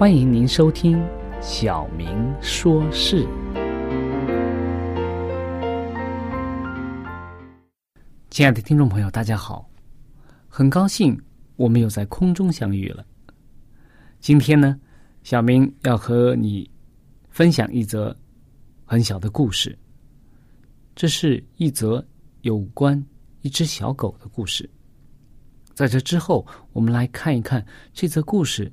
欢迎您收听《小明说事》。亲爱的听众朋友，大家好，很高兴我们又在空中相遇了。今天呢，小明要和你分享一则很小的故事。这是一则有关一只小狗的故事。在这之后，我们来看一看这则故事。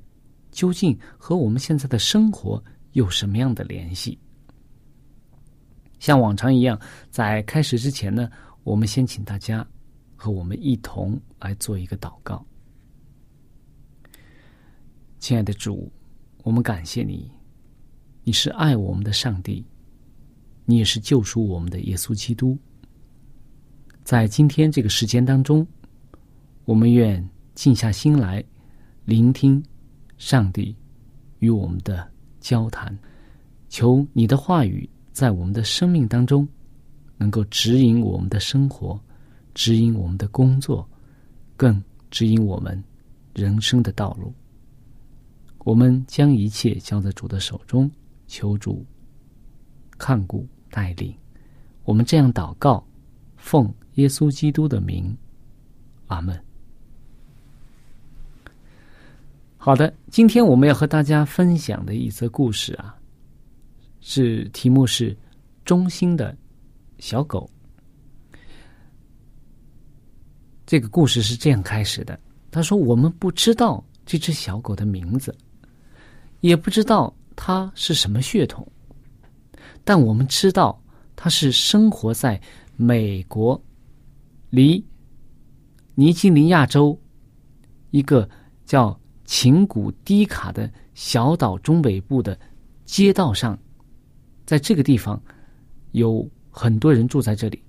究竟和我们现在的生活有什么样的联系？像往常一样，在开始之前呢，我们先请大家和我们一同来做一个祷告。亲爱的主，我们感谢你，你是爱我们的上帝，你也是救赎我们的耶稣基督。在今天这个时间当中，我们愿静下心来聆听。上帝与我们的交谈，求你的话语在我们的生命当中能够指引我们的生活，指引我们的工作，更指引我们人生的道路。我们将一切交在主的手中，求主看顾带领。我们这样祷告，奉耶稣基督的名，阿门。好的，今天我们要和大家分享的一则故事啊，是题目是“忠心的小狗”。这个故事是这样开始的：他说，我们不知道这只小狗的名字，也不知道它是什么血统，但我们知道它是生活在美国离尼基尼亚州一个叫。琴谷低卡的小岛中北部的街道上，在这个地方有很多人住在这里。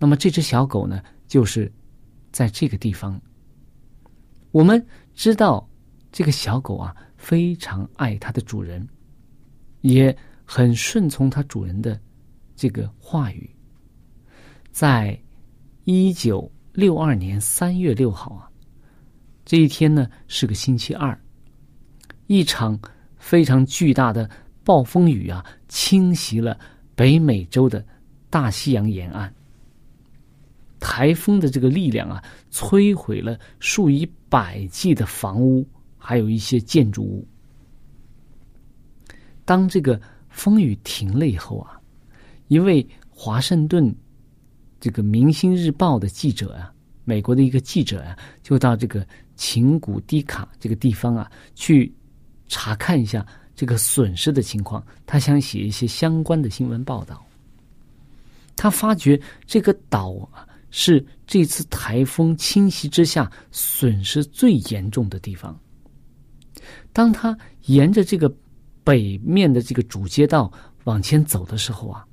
那么这只小狗呢，就是在这个地方。我们知道这个小狗啊，非常爱它的主人，也很顺从它主人的这个话语。在一九六二年三月六号啊。这一天呢是个星期二，一场非常巨大的暴风雨啊侵袭了北美洲的大西洋沿岸。台风的这个力量啊，摧毁了数以百计的房屋，还有一些建筑物。当这个风雨停了以后啊，一位华盛顿这个《明星日报》的记者啊，美国的一个记者啊，就到这个。琴谷低卡这个地方啊，去查看一下这个损失的情况，他想写一些相关的新闻报道。他发觉这个岛啊是这次台风侵袭之下损失最严重的地方。当他沿着这个北面的这个主街道往前走的时候啊，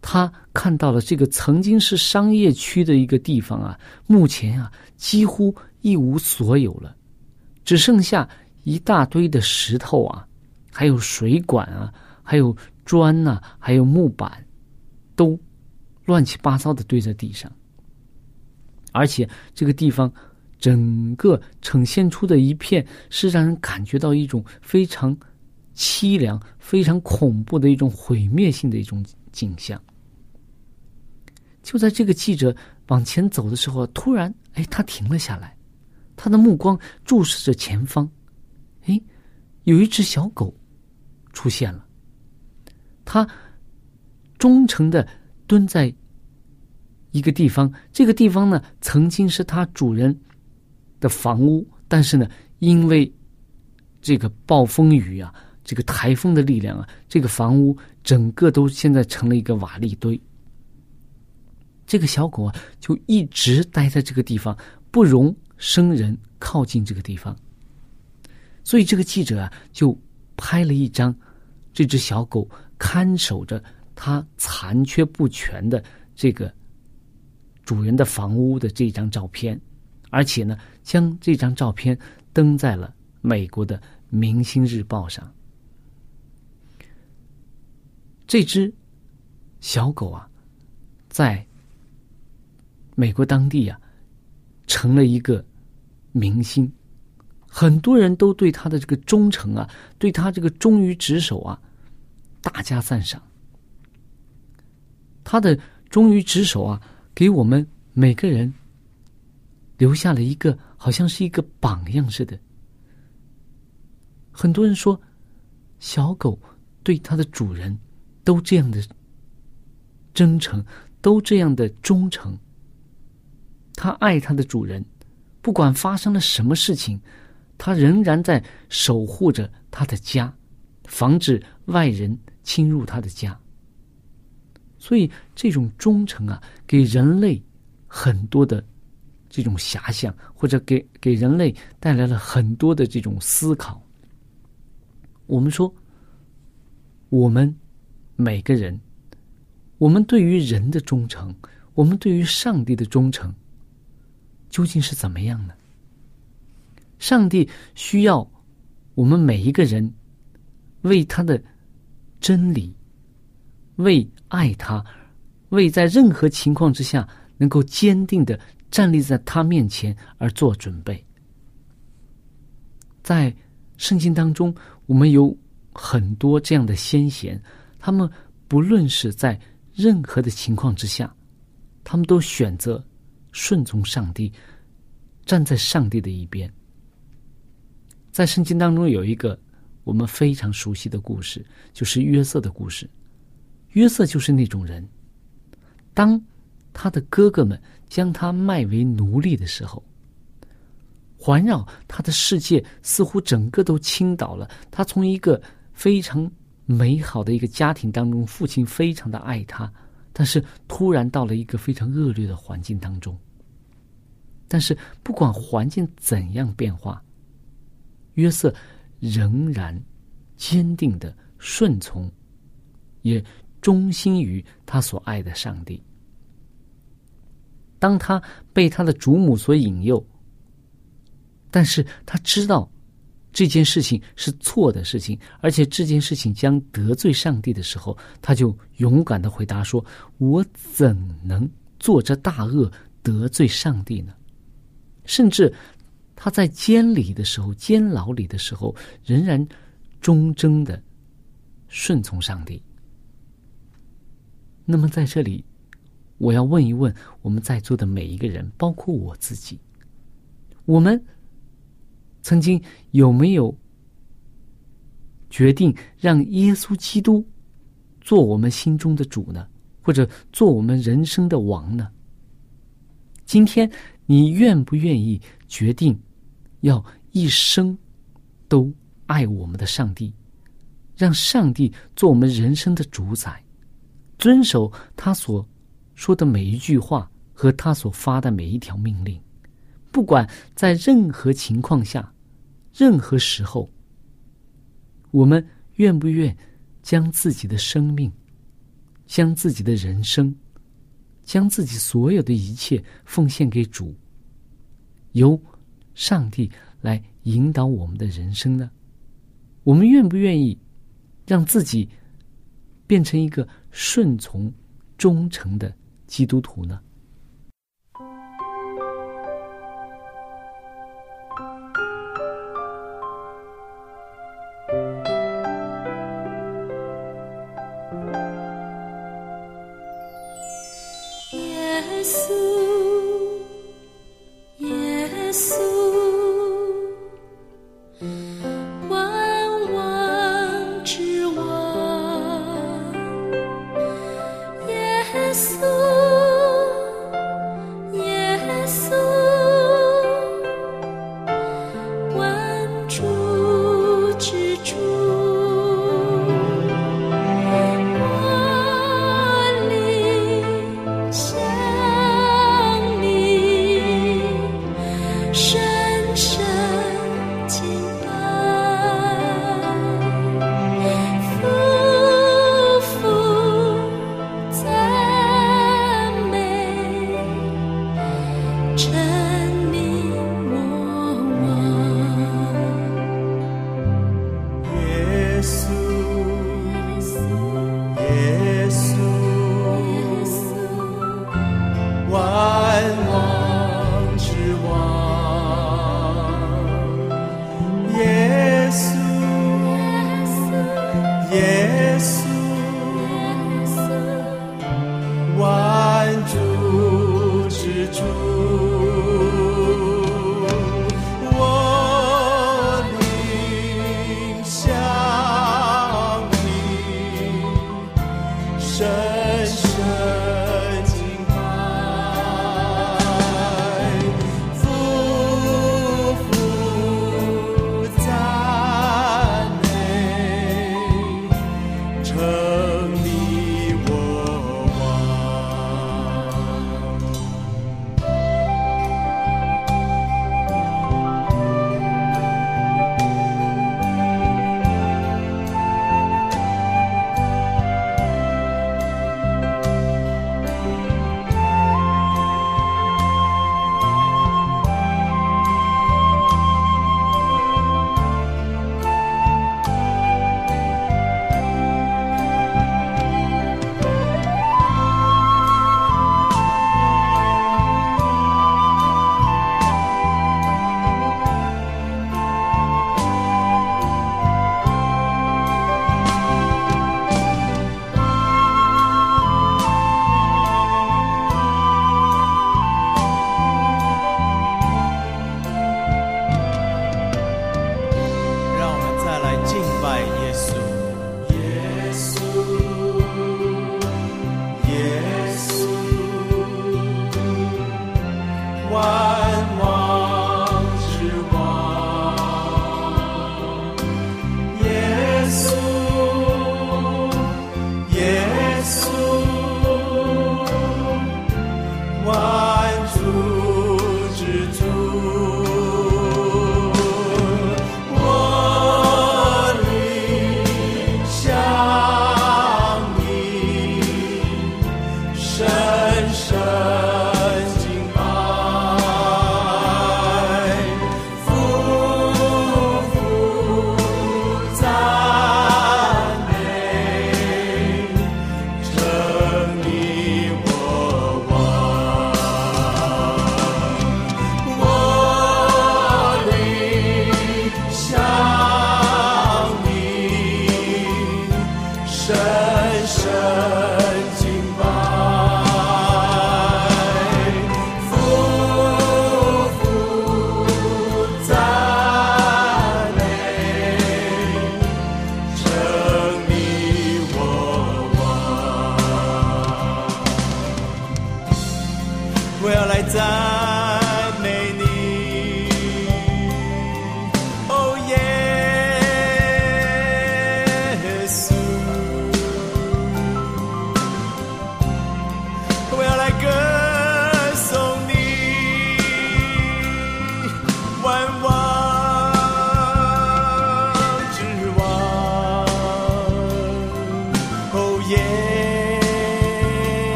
他看到了这个曾经是商业区的一个地方啊，目前啊几乎一无所有了，只剩下一大堆的石头啊，还有水管啊，还有砖呐，还有木板，都乱七八糟的堆在地上，而且这个地方。整个呈现出的一片是让人感觉到一种非常凄凉、非常恐怖的一种毁灭性的一种景象。就在这个记者往前走的时候，突然，哎，他停了下来，他的目光注视着前方，哎，有一只小狗出现了，它忠诚的蹲在一个地方，这个地方呢，曾经是它主人。的房屋，但是呢，因为这个暴风雨啊，这个台风的力量啊，这个房屋整个都现在成了一个瓦砾堆。这个小狗啊，就一直待在这个地方，不容生人靠近这个地方。所以这个记者啊，就拍了一张这只小狗看守着它残缺不全的这个主人的房屋的这张照片。而且呢，将这张照片登在了美国的《明星日报》上。这只小狗啊，在美国当地啊，成了一个明星，很多人都对他的这个忠诚啊，对他这个忠于职守啊，大加赞赏。他的忠于职守啊，给我们每个人。留下了一个好像是一个榜样似的。很多人说，小狗对它的主人都这样的真诚，都这样的忠诚。它爱它的主人，不管发生了什么事情，它仍然在守护着它的家，防止外人侵入它的家。所以，这种忠诚啊，给人类很多的。这种遐想，或者给给人类带来了很多的这种思考。我们说，我们每个人，我们对于人的忠诚，我们对于上帝的忠诚，究竟是怎么样呢？上帝需要我们每一个人为他的真理，为爱他，为在任何情况之下能够坚定的。站立在他面前而做准备。在圣经当中，我们有很多这样的先贤，他们不论是在任何的情况之下，他们都选择顺从上帝，站在上帝的一边。在圣经当中有一个我们非常熟悉的故事，就是约瑟的故事。约瑟就是那种人，当他的哥哥们。将他卖为奴隶的时候，环绕他的世界似乎整个都倾倒了。他从一个非常美好的一个家庭当中，父亲非常的爱他，但是突然到了一个非常恶劣的环境当中。但是不管环境怎样变化，约瑟仍然坚定的顺从，也忠心于他所爱的上帝。当他被他的祖母所引诱，但是他知道这件事情是错的事情，而且这件事情将得罪上帝的时候，他就勇敢的回答说：“我怎能做这大恶得罪上帝呢？”甚至他在监里的时候、监牢里的时候，仍然忠贞的顺从上帝。那么在这里。我要问一问我们在座的每一个人，包括我自己，我们曾经有没有决定让耶稣基督做我们心中的主呢？或者做我们人生的王呢？今天你愿不愿意决定要一生都爱我们的上帝，让上帝做我们人生的主宰，遵守他所说的每一句话和他所发的每一条命令，不管在任何情况下、任何时候，我们愿不愿将自己的生命、将自己的人生、将自己所有的一切奉献给主，由上帝来引导我们的人生呢？我们愿不愿意让自己变成一个顺从、忠诚的基督徒呢？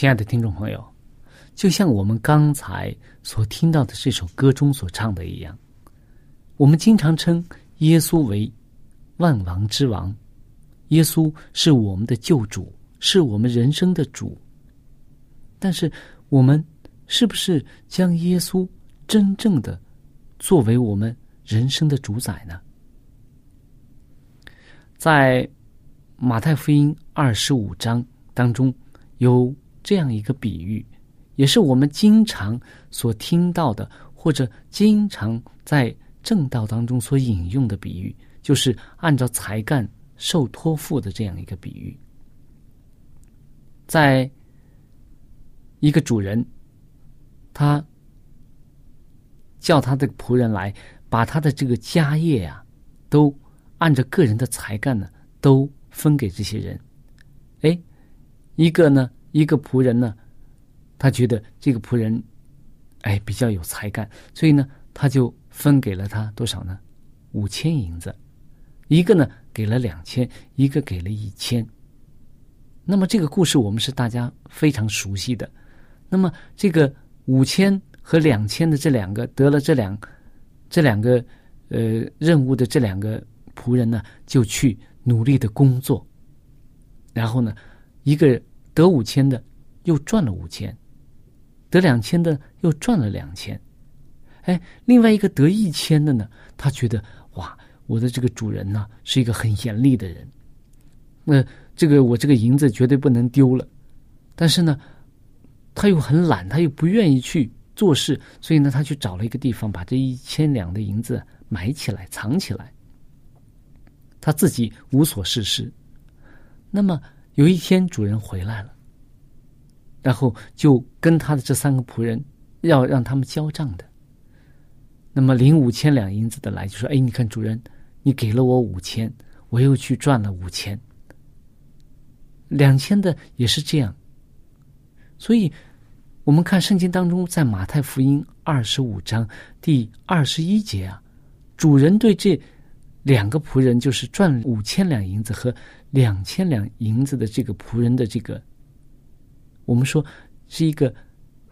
亲爱的听众朋友，就像我们刚才所听到的这首歌中所唱的一样，我们经常称耶稣为万王之王，耶稣是我们的救主，是我们人生的主。但是，我们是不是将耶稣真正的作为我们人生的主宰呢？在马太福音二十五章当中有这样一个比喻，也是我们经常所听到的，或者经常在正道当中所引用的比喻，就是按照才干受托付的这样一个比喻。在一个主人，他叫他的仆人来，把他的这个家业呀，都按照个人的才干呢，都分给这些人。哎，一个呢，一个仆人呢，他觉得这个仆人，哎，比较有才干，所以呢，他就分给了他多少呢？五千银子。一个呢，给了两千，一个给了一千。那么这个故事我们是大家非常熟悉的。那么这个五千和两千的这两个得了这两这两个呃任务的这两个仆人呢，就去努力的工作。然后呢，一个得五千的又赚了五千，得两千的又赚了两千。哎，另外一个得一千的呢，他觉得哇，我的这个主人呢是一个很严厉的人，那这个我这个银子绝对不能丢了。但是呢。他又很懒，他又不愿意去做事，所以呢，他去找了一个地方，把这一千两的银子埋起来、藏起来。他自己无所事事。那么有一天，主人回来了，然后就跟他的这三个仆人要让他们交账的。那么领五千两银子的来就说：“哎，你看主人，你给了我五千，我又去赚了五千，两千的也是这样。”所以，我们看圣经当中，在马太福音二十五章第二十一节啊，主人对这两个仆人，就是赚五千两银子和两千两银子的这个仆人的这个，我们说是一个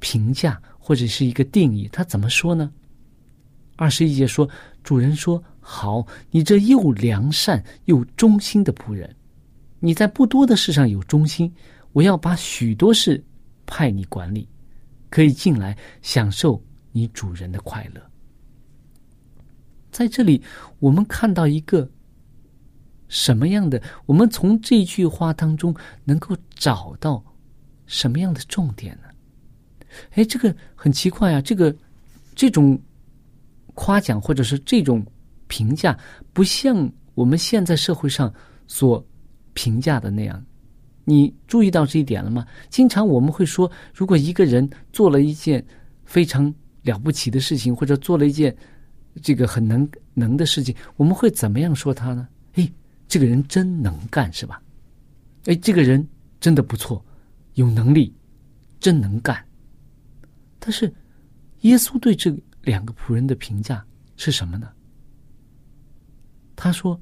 评价或者是一个定义，他怎么说呢？二十一节说，主人说：“好，你这又良善又忠心的仆人，你在不多的事上有忠心，我要把许多事。”派你管理，可以进来享受你主人的快乐。在这里，我们看到一个什么样的？我们从这句话当中能够找到什么样的重点呢？哎，这个很奇怪啊！这个这种夸奖或者是这种评价，不像我们现在社会上所评价的那样。你注意到这一点了吗？经常我们会说，如果一个人做了一件非常了不起的事情，或者做了一件这个很能能的事情，我们会怎么样说他呢？哎，这个人真能干，是吧？哎，这个人真的不错，有能力，真能干。但是，耶稣对这两个仆人的评价是什么呢？他说：“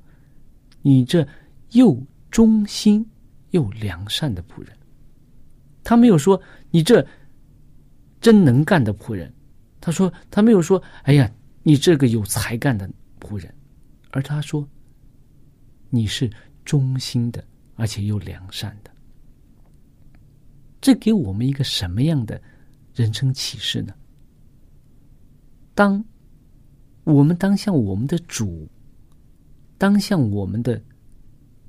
你这又忠心。”又良善的仆人，他没有说你这真能干的仆人，他说他没有说哎呀你这个有才干的仆人，而他说你是忠心的，而且又良善的。这给我们一个什么样的人生启示呢？当我们当向我们的主，当向我们的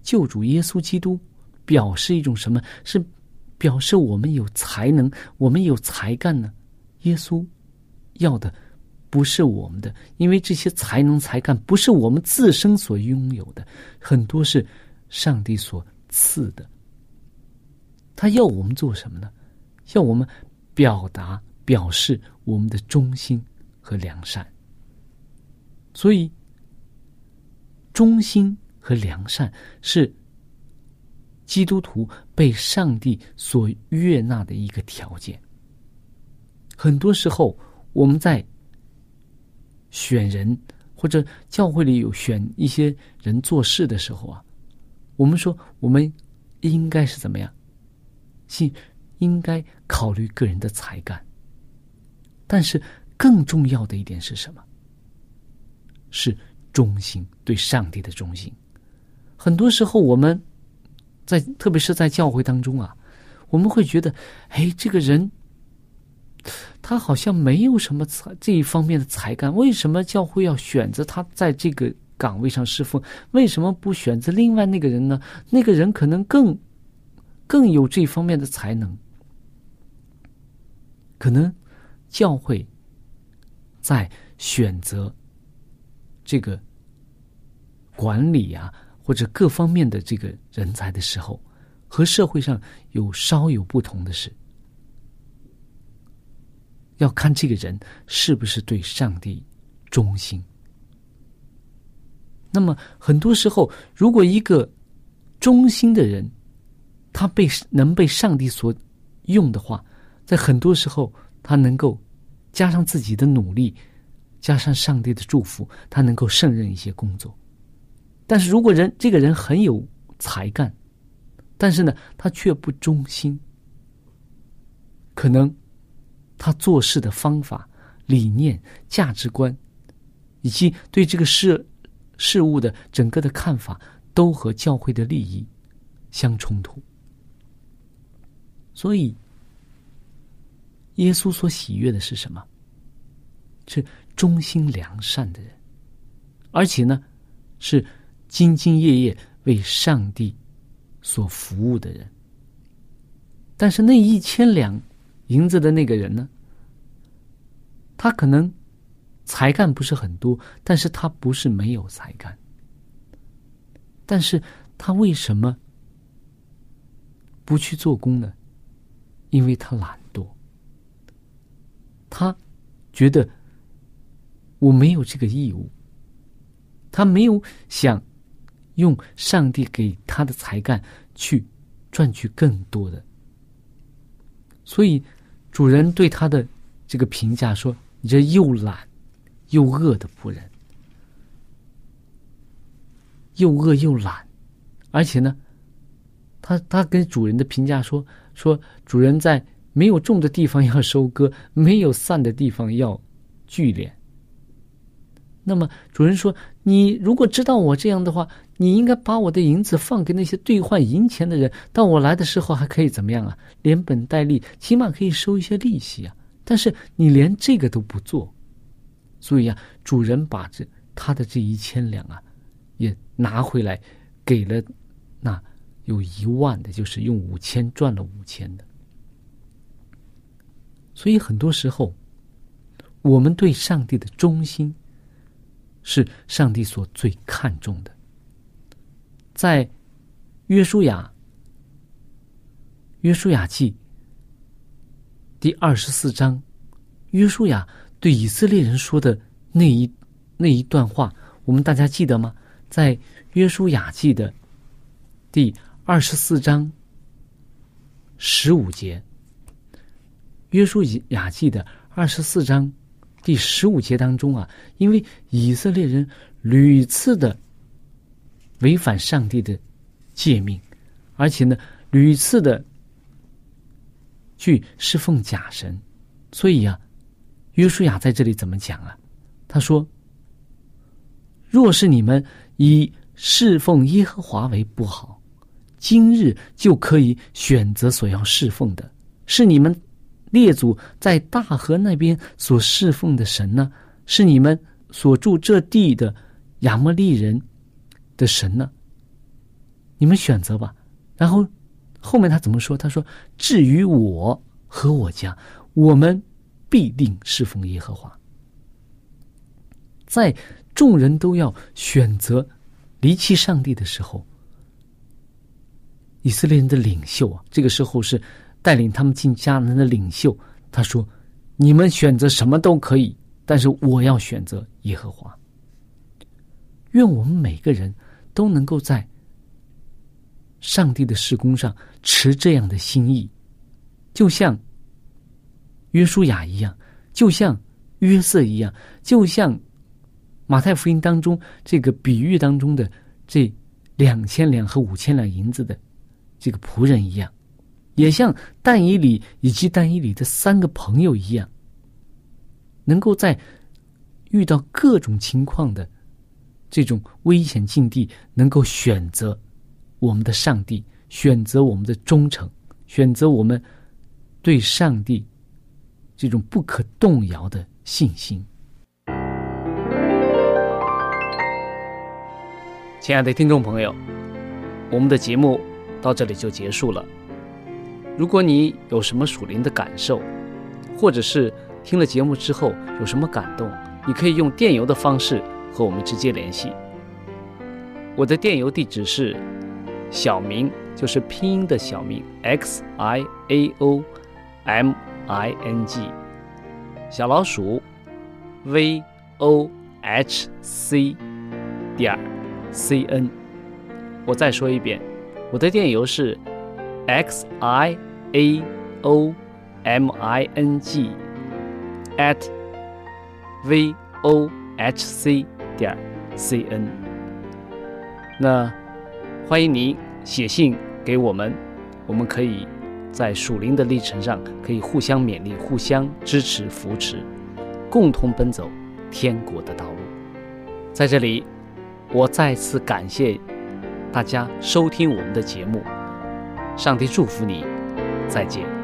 救主耶稣基督。表示一种什么？是表示我们有才能，我们有才干呢？耶稣要的不是我们的，因为这些才能、才干不是我们自身所拥有的，很多是上帝所赐的。他要我们做什么呢？要我们表达、表示我们的忠心和良善。所以，忠心和良善是。基督徒被上帝所悦纳的一个条件。很多时候，我们在选人或者教会里有选一些人做事的时候啊，我们说我们应该是怎么样？信应该考虑个人的才干，但是更重要的一点是什么？是忠心对上帝的忠心。很多时候，我们在特别是在教会当中啊，我们会觉得，哎，这个人他好像没有什么才这一方面的才干，为什么教会要选择他在这个岗位上侍奉？为什么不选择另外那个人呢？那个人可能更更有这方面的才能。可能教会在选择这个管理啊，或者各方面的这个人才的时候，和社会上有稍有不同的是，要看这个人是不是对上帝忠心。那么很多时候，如果一个忠心的人，他被能被上帝所用的话。在很多时候，他能够加上自己的努力，加上上帝的祝福，他能够胜任一些工作。但是如果人这个人很有才干，但是呢，他却不忠心，可能他做事的方法、理念、价值观，以及对这个事事物的整个的看法，都和教会的利益相冲突，所以。耶稣所喜悦的是什么？是忠心良善的人，而且呢，是兢兢业业为上帝所服务的人。但是那一千两银子的那个人呢？他可能才干不是很多，但是他不是没有才干，但是他为什么不去做工呢？因为他懒惰。他觉得我没有这个义务，他没有想用上帝给他的才干去赚取更多的，所以主人对他的这个评价说：“你这又懒又饿的仆人，又饿又懒，而且呢，他他跟主人的评价说说主人在。”没有种的地方要收割，没有散的地方要聚敛。那么主人说：“你如果知道我这样的话，你应该把我的银子放给那些兑换银钱的人，到我来的时候还可以怎么样啊？连本带利，起码可以收一些利息啊。但是你连这个都不做，所以啊，主人把这他的这一千两啊，也拿回来给了那有一万的，就是用五千赚了五千的。”所以很多时候，我们对上帝的忠心，是上帝所最看重的。在约书亚约书亚记第二十四章，约书亚对以色列人说的那一那一段话，我们大家记得吗？在约书亚记的第二十四章十五节。约书亚记的二十四章第十五节当中啊，因为以色列人屡次的违反上帝的诫命，而且呢屡次的去侍奉假神，所以啊，约书亚在这里怎么讲啊？他说：“若是你们以侍奉耶和华为不好，今日就可以选择所要侍奉的，是你们。”列祖在大河那边所侍奉的神呢，是你们所住这地的亚摩利人的神呢？你们选择吧。然后后面他怎么说？他说：“至于我和我家，我们必定侍奉耶和华。”在众人都要选择离弃上帝的时候，以色列人的领袖啊，这个时候是。带领他们进迦南的领袖，他说：“你们选择什么都可以，但是我要选择耶和华。”愿我们每个人都能够在上帝的施工上持这样的心意，就像约书亚一样，就像约瑟一样，就像马太福音当中这个比喻当中的这两千两和五千两银子的这个仆人一样。也像但以里以及但以里的三个朋友一样，能够在遇到各种情况的这种危险境地，能够选择我们的上帝，选择我们的忠诚，选择我们对上帝这种不可动摇的信心。亲爱的听众朋友，我们的节目到这里就结束了。如果你有什么属灵的感受，或者是听了节目之后有什么感动，你可以用电邮的方式和我们直接联系。我的电邮地址是小明，就是拼音的小明 x i a o m i n g，小老鼠 v o h c 点。c n，我再说一遍，我的电邮是 x i a o m i n g at v o h c 点 c n。那欢迎您写信给我们，我们可以在属灵的历程上可以互相勉励、互相支持、扶持，共同奔走天国的道路。在这里。我再次感谢大家收听我们的节目，上帝祝福你，再见。